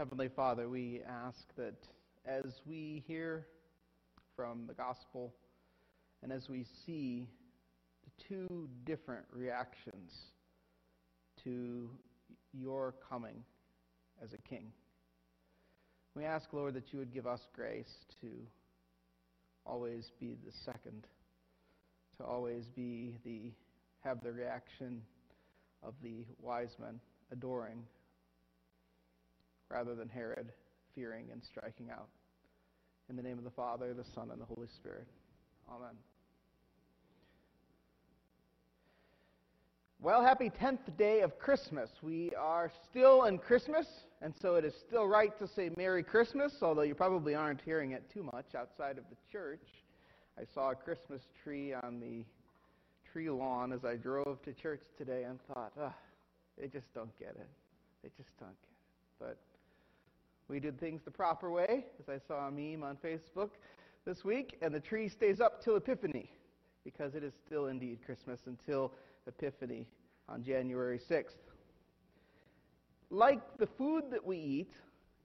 Heavenly Father, we ask that as we hear from the gospel and as we see the two different reactions to your coming as a king, we ask, Lord, that you would give us grace to always be the second, to always be the have the reaction of the wise men adoring rather than Herod fearing and striking out. In the name of the Father, the Son, and the Holy Spirit. Amen. Well, happy 10th day of Christmas. We are still in Christmas, and so it is still right to say Merry Christmas, although you probably aren't hearing it too much outside of the church. I saw a Christmas tree on the tree lawn as I drove to church today and thought, ah, they just don't get it. They just don't get it. But we did things the proper way, as I saw a meme on Facebook this week, and the tree stays up till Epiphany, because it is still indeed Christmas until Epiphany on January 6th. Like the food that we eat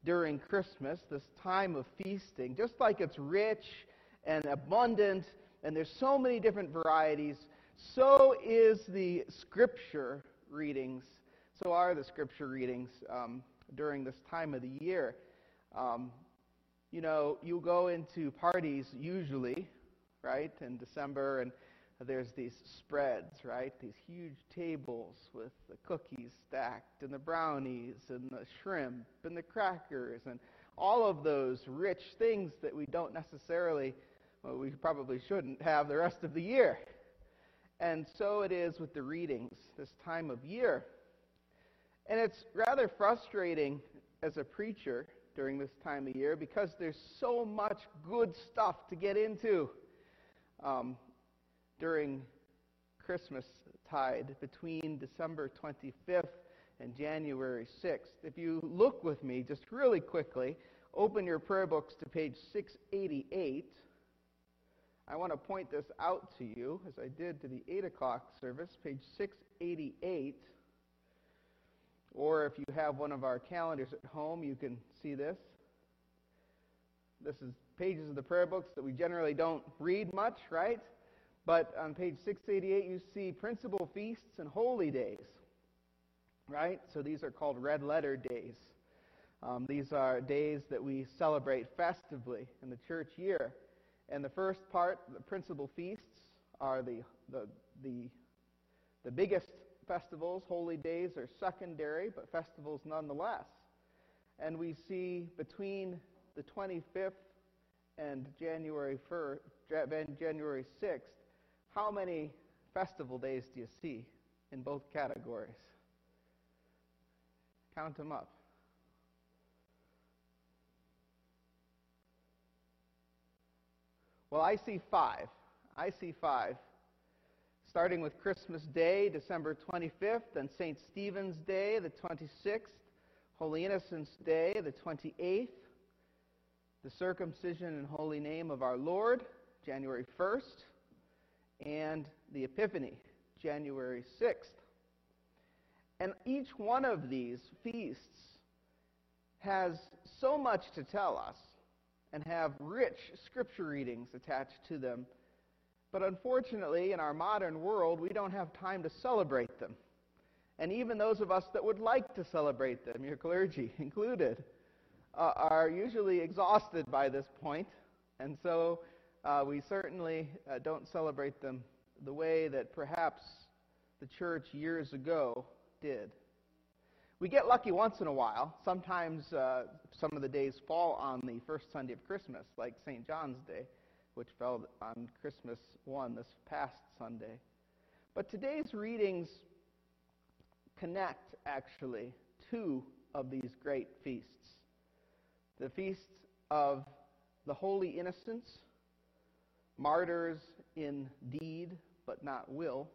during Christmas, this time of feasting, just like it's rich and abundant, and there's so many different varieties, so is the scripture readings. So are the scripture readings um, during this time of the year. Um, you know, you go into parties usually, right, in December, and there's these spreads, right? These huge tables with the cookies stacked, and the brownies, and the shrimp, and the crackers, and all of those rich things that we don't necessarily, well, we probably shouldn't have the rest of the year. And so it is with the readings this time of year. And it's rather frustrating as a preacher during this time of year because there's so much good stuff to get into. Um, during Christmas tide between December 25th and January 6th. If you look with me just really quickly, open your prayer books to page 688. I want to point this out to you, as I did to the 8 o'clock service, page 688. Or if you have one of our calendars at home, you can see this. This is pages of the prayer books that we generally don't read much, right? But on page 688, you see principal feasts and holy days, right? So these are called red letter days. Um, these are days that we celebrate festively in the church year. And the first part, the principal feasts, are the, the, the, the biggest festivals. Holy days are secondary, but festivals nonetheless. And we see between the 25th and January 1st, January 6th, how many festival days do you see in both categories? Count them up. Well, I see five. I see five. Starting with Christmas Day, December 25th, and St. Stephen's Day, the 26th, Holy Innocents' Day, the 28th, the circumcision and holy name of our Lord, January 1st, and the Epiphany, January 6th. And each one of these feasts has so much to tell us and have rich scripture readings attached to them. But unfortunately, in our modern world, we don't have time to celebrate them. And even those of us that would like to celebrate them, your clergy included, uh, are usually exhausted by this point. And so uh, we certainly uh, don't celebrate them the way that perhaps the church years ago did. We get lucky once in a while. Sometimes uh, some of the days fall on the first Sunday of Christmas, like St. John's Day, which fell on Christmas 1 this past Sunday. But today's readings connect, actually, two of these great feasts the feast of the Holy Innocents martyrs in deed but not will,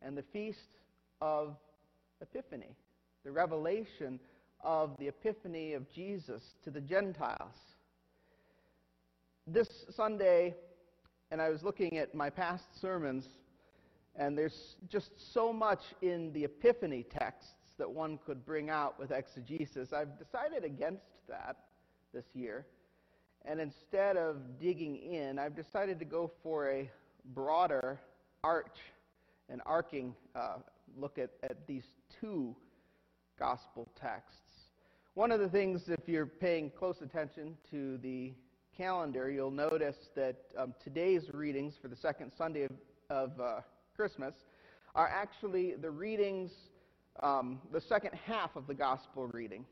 and the feast of Epiphany, the revelation of the epiphany of Jesus to the Gentiles. This Sunday, and I was looking at my past sermons, and there's just so much in the epiphany texts that one could bring out with exegesis. I've decided against that this year. And instead of digging in, I've decided to go for a broader arch, and arcing uh, look at, at these two gospel texts. One of the things, if you're paying close attention to the calendar, you'll notice that um, today's readings for the second Sunday of, of uh, Christmas are actually the readings, um, the second half of the gospel reading,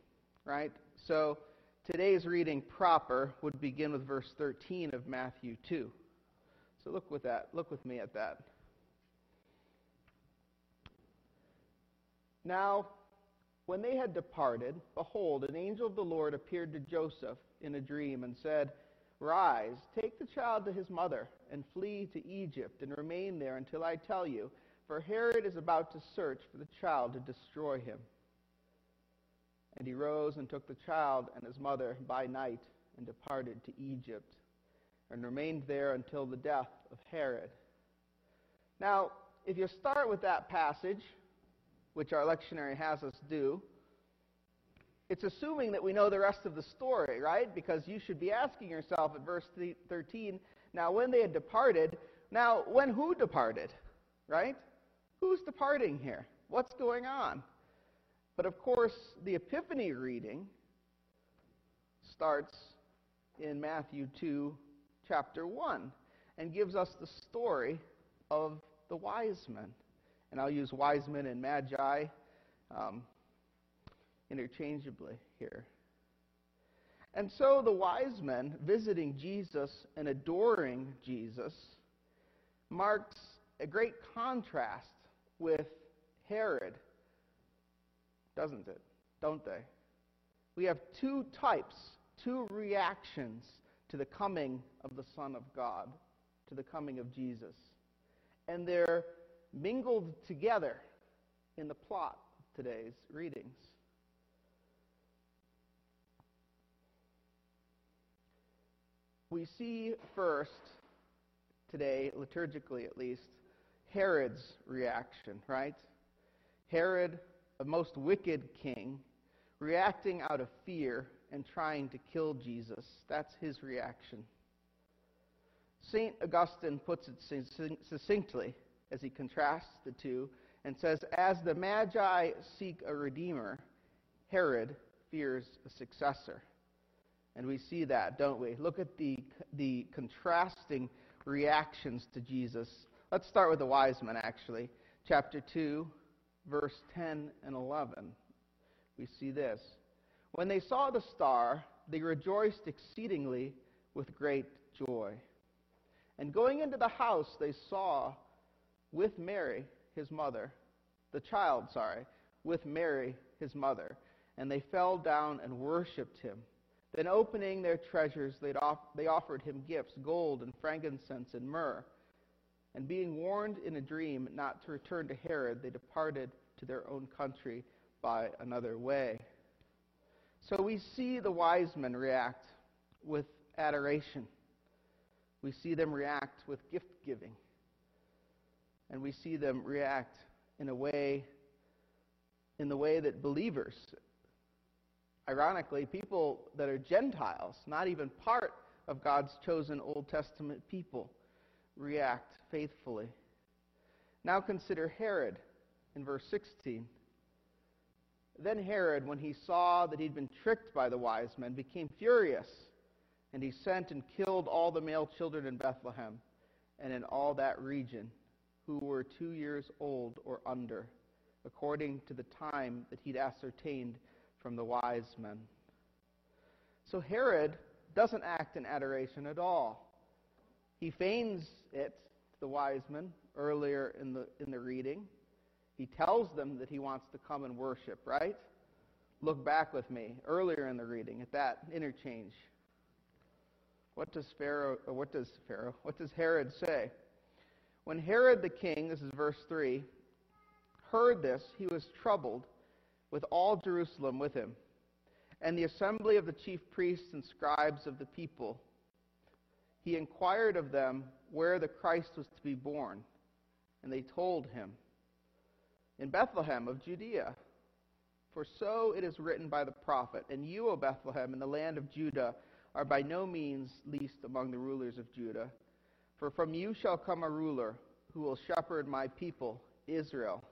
right? So today's reading proper would begin with verse 13 of Matthew 2. So look with that. Look with me at that. Now, when they had departed, behold, an angel of the Lord appeared to Joseph in a dream and said, Rise, take the child to his mother, and flee to Egypt, and remain there until I tell you, for Herod is about to search for the child to destroy him. And he rose and took the child and his mother by night and departed to Egypt, and remained there until the death of Herod. Now, if you start with that passage, which our lectionary has us do, it's assuming that we know the rest of the story, right? Because you should be asking yourself at verse 13, now when they had departed, now when who departed, right? Who's departing here? What's going on? But of course, the Epiphany reading starts in Matthew 2, chapter 1, and gives us the story of the wise men. And I'll use wise men and magi um, interchangeably here. And so the wise men visiting Jesus and adoring Jesus marks a great contrast with Herod, doesn't it? Don't they? We have two types, two reactions to the coming of the Son of God, to the coming of Jesus. And they're mingled together in the plot of today's readings. We see first, today, liturgically at least, Herod's reaction, right? Herod, a most wicked king, reacting out of fear and trying to kill Jesus. That's his reaction. St. Augustine puts it succinctly as he contrasts the two and says, As the Magi seek a redeemer, Herod fears a successor. And we see that, don't we? Look at the, the contrasting reactions to Jesus. Let's start with the wise men, actually. Chapter 2, verse 10 and 11. We see this. When they saw the star, they rejoiced exceedingly with great joy. And going into the house, they saw with Mary, his mother, the child, sorry, with Mary, his mother. And they fell down and worshipped him. Then, opening their treasures, off, they offered him gifts gold and frankincense and myrrh. And being warned in a dream not to return to Herod, they departed to their own country by another way. So we see the wise men react with adoration. We see them react with gift giving and we see them react in a way, in the way that believers, ironically, people that are Gentiles, not even part of God's chosen Old Testament people, react faithfully. Now consider Herod in verse 16. Then Herod, when he saw that he'd been tricked by the wise men, became furious, and he sent and killed all the male children in Bethlehem and in all that region who were two years old or under, according to the time that he'd ascertained from the wise men. So Herod doesn't act in adoration at all. He feigns it the wise men earlier in the, in the reading. He tells them that he wants to come and worship, right? Look back with me earlier in the reading at that interchange. What does Pharaoh, uh, what does Pharaoh, what does Herod say? When Herod the king, this is verse 3, heard this, he was troubled with all Jerusalem with him, and the assembly of the chief priests and scribes of the people. He inquired of them where the Christ was to be born, and they told him, In Bethlehem of Judea, For so it is written by the prophet, And you, O Bethlehem, in the land of Judah, are by no means least among the rulers of Judah. For from you shall come a ruler who will shepherd my people, Israel.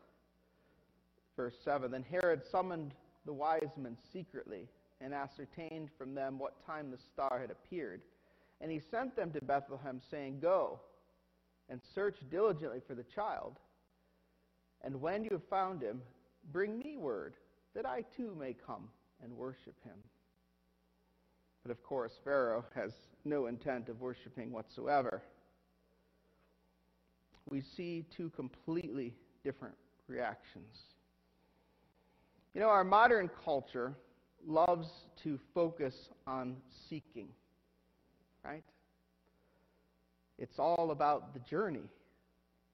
Verse 7 Then Herod summoned the wise men secretly and ascertained from them what time the star had appeared. And he sent them to Bethlehem, saying, Go and search diligently for the child. And when you have found him, bring me word, that I too may come and worship him. But of course, Pharaoh has no intent of worshiping whatsoever. We see two completely different reactions. You know, our modern culture loves to focus on seeking, right? It's all about the journey,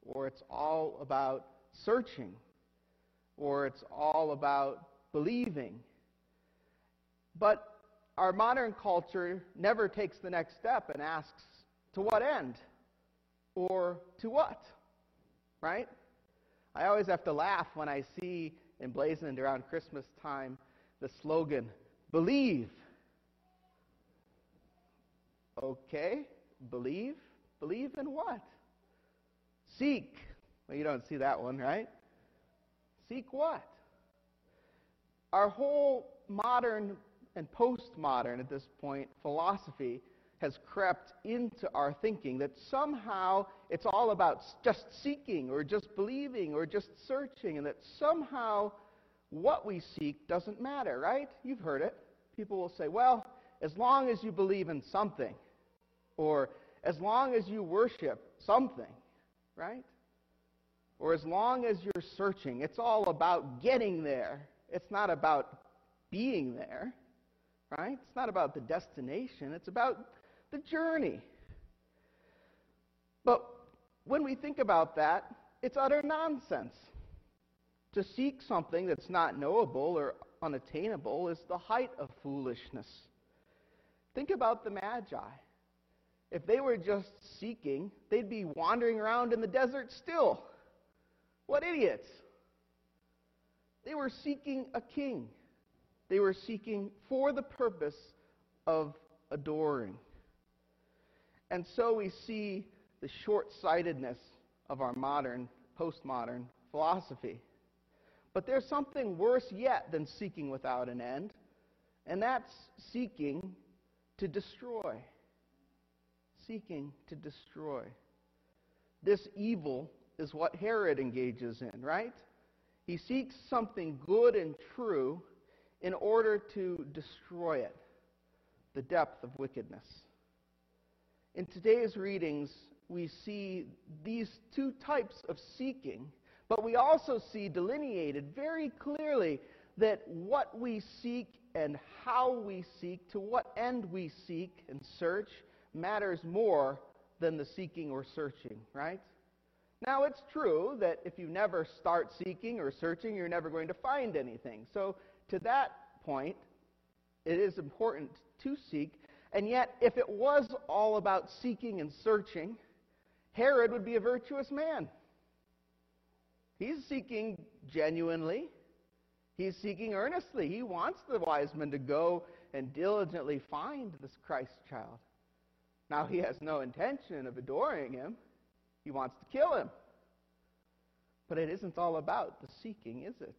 or it's all about searching, or it's all about believing. But our modern culture never takes the next step and asks, to what end? Or to what? Right? I always have to laugh when I see emblazoned around Christmas time the slogan, believe. Okay, believe? Believe in what? Seek. Well, you don't see that one, right? Seek what? Our whole modern and postmodern, at this point, philosophy has crept into our thinking that somehow it's all about just seeking or just believing or just searching, and that somehow what we seek doesn't matter, right? You've heard it. People will say, well, as long as you believe in something, or as long as you worship something, right? Or as long as you're searching, it's all about getting there. It's not about being there, right? It's not about the destination, it's about the journey. But when we think about that, it's utter nonsense. To seek something that's not knowable or unattainable is the height of foolishness. Think about the Magi. If they were just seeking, they'd be wandering around in the desert still. What idiots! They were seeking a king. They were seeking for the purpose of adoring. And so we see the short sightedness of our modern, postmodern philosophy. But there's something worse yet than seeking without an end, and that's seeking to destroy. Seeking to destroy. This evil is what Herod engages in, right? He seeks something good and true in order to destroy it, the depth of wickedness. In today's readings, we see these two types of seeking but we also see delineated very clearly that what we seek and how we seek, to what end we seek and search, matters more than the seeking or searching, right? Now, it's true that if you never start seeking or searching, you're never going to find anything. So, to that point, it is important to seek. And yet, if it was all about seeking and searching, Herod would be a virtuous man. He's seeking genuinely. He's seeking earnestly. He wants the wise men to go and diligently find this Christ child. Now, he has no intention of adoring him, he wants to kill him. But it isn't all about the seeking, is it?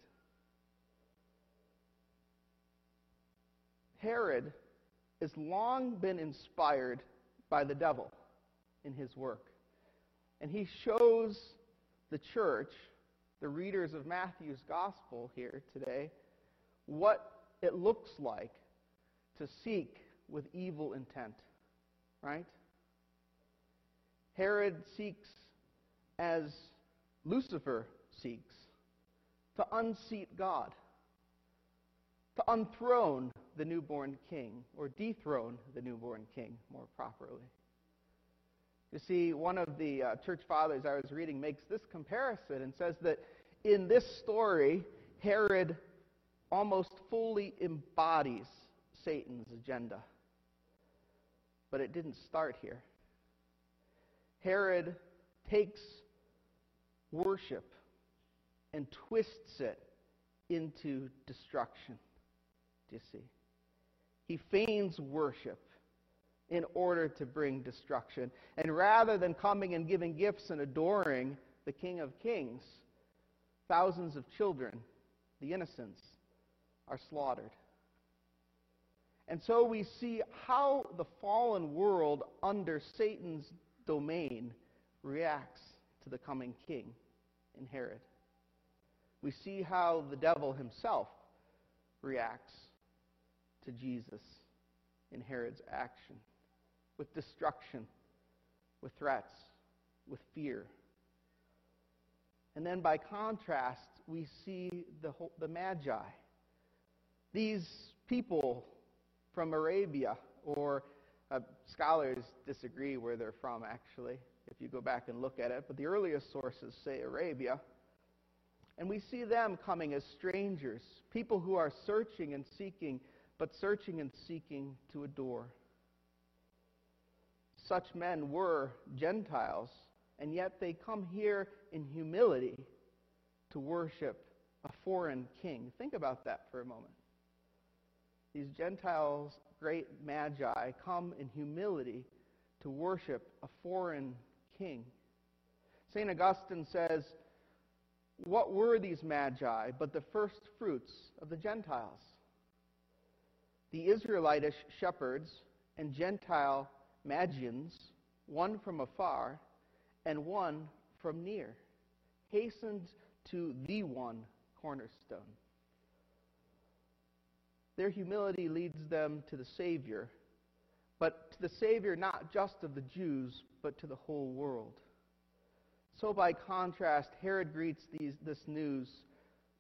Herod has long been inspired by the devil in his work. And he shows the church the readers of Matthew's gospel here today what it looks like to seek with evil intent, right? Herod seeks as Lucifer seeks to unseat God, to unthrone the newborn king, or dethrone the newborn king more properly. You see, one of the uh, church fathers I was reading makes this comparison and says that in this story, Herod almost fully embodies Satan's agenda. But it didn't start here. Herod takes worship and twists it into destruction. Do you see? He feigns worship in order to bring destruction. And rather than coming and giving gifts and adoring the King of Kings, thousands of children, the innocents, are slaughtered. And so we see how the fallen world under Satan's domain reacts to the coming king in Herod. We see how the devil himself reacts to Jesus in Herod's action with destruction, with threats, with fear. And then by contrast, we see the, the Magi. These people from Arabia, or uh, scholars disagree where they're from, actually, if you go back and look at it, but the earliest sources say Arabia. And we see them coming as strangers, people who are searching and seeking, but searching and seeking to adore. Such men were Gentiles, and yet they come here in humility to worship a foreign king. Think about that for a moment these Gentiles, great magi, come in humility to worship a foreign king. St. Augustine says, What were these magi but the first fruits of the Gentiles? The Israelitish shepherds and Gentile magians, one from afar and one from near, hastened to the one cornerstone. Their humility leads them to the Savior, but to the Savior not just of the Jews, but to the whole world. So, by contrast, Herod greets these, this news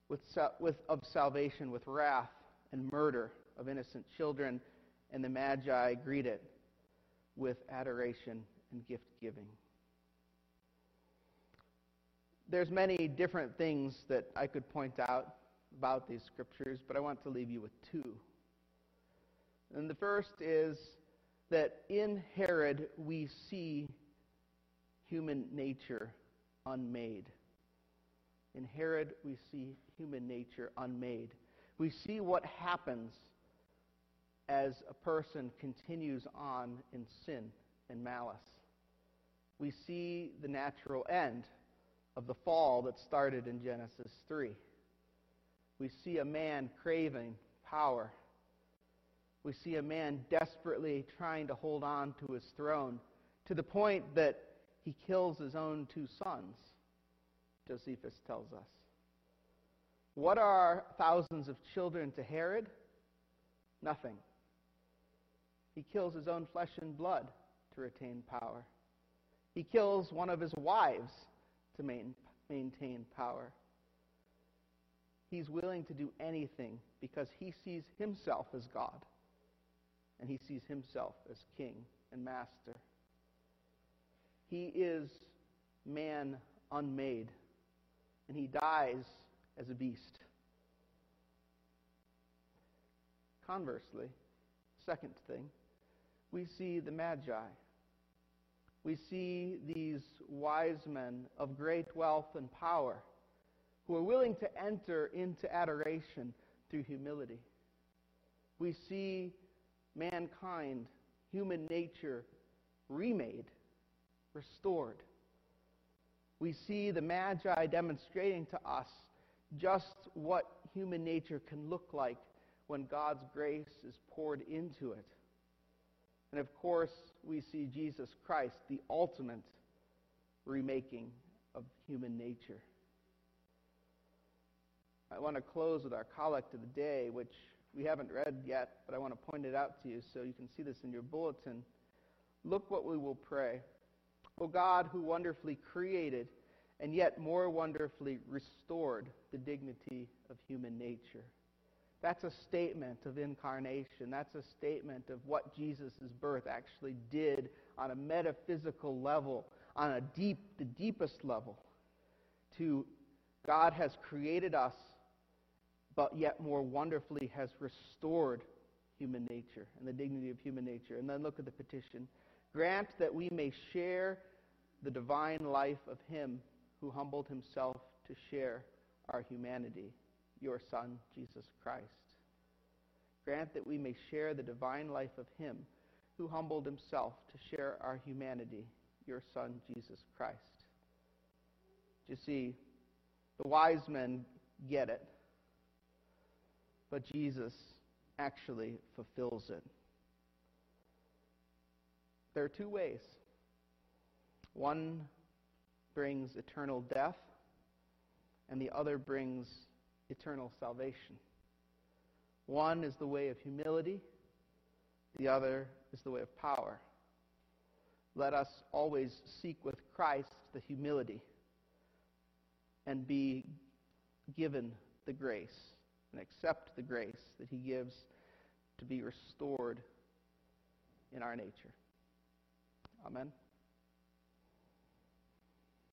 with, with, of salvation with wrath and murder of innocent children, and the Magi greet it with adoration and gift giving. There's many different things that I could point out about these scriptures, but I want to leave you with two. And the first is that in Herod we see human nature unmade. In Herod we see human nature unmade. We see what happens as a person continues on in sin and malice. We see the natural end of the fall that started in Genesis 3 we see a man craving power. We see a man desperately trying to hold on to his throne to the point that he kills his own two sons, Josephus tells us. What are thousands of children to Herod? Nothing. He kills his own flesh and blood to retain power. He kills one of his wives to main, maintain power. He's willing to do anything because he sees himself as God and he sees himself as king and master. He is man unmade and he dies as a beast. Conversely, second thing, we see the Magi. We see these wise men of great wealth and power who are willing to enter into adoration through humility. We see mankind, human nature, remade, restored. We see the Magi demonstrating to us just what human nature can look like when God's grace is poured into it. And of course, we see Jesus Christ, the ultimate remaking of human nature. I want to close with our collect of the day, which we haven't read yet, but I want to point it out to you so you can see this in your bulletin. Look what we will pray. O God, who wonderfully created and yet more wonderfully restored the dignity of human nature. That's a statement of incarnation. That's a statement of what Jesus' birth actually did on a metaphysical level, on a deep, the deepest level. To God has created us but yet more wonderfully has restored human nature and the dignity of human nature. And then look at the petition. Grant that we may share the divine life of him who humbled himself to share our humanity. your Son, Jesus Christ. Grant that we may share the divine life of him who humbled himself to share our humanity, your Son, Jesus Christ. You see, the wise men get it, but Jesus actually fulfills it. There are two ways. One brings eternal death, and the other brings eternal salvation. One is the way of humility, the other is the way of power. Let us always seek with Christ the humility and be given the grace and accept the grace that He gives to be restored in our nature. Amen.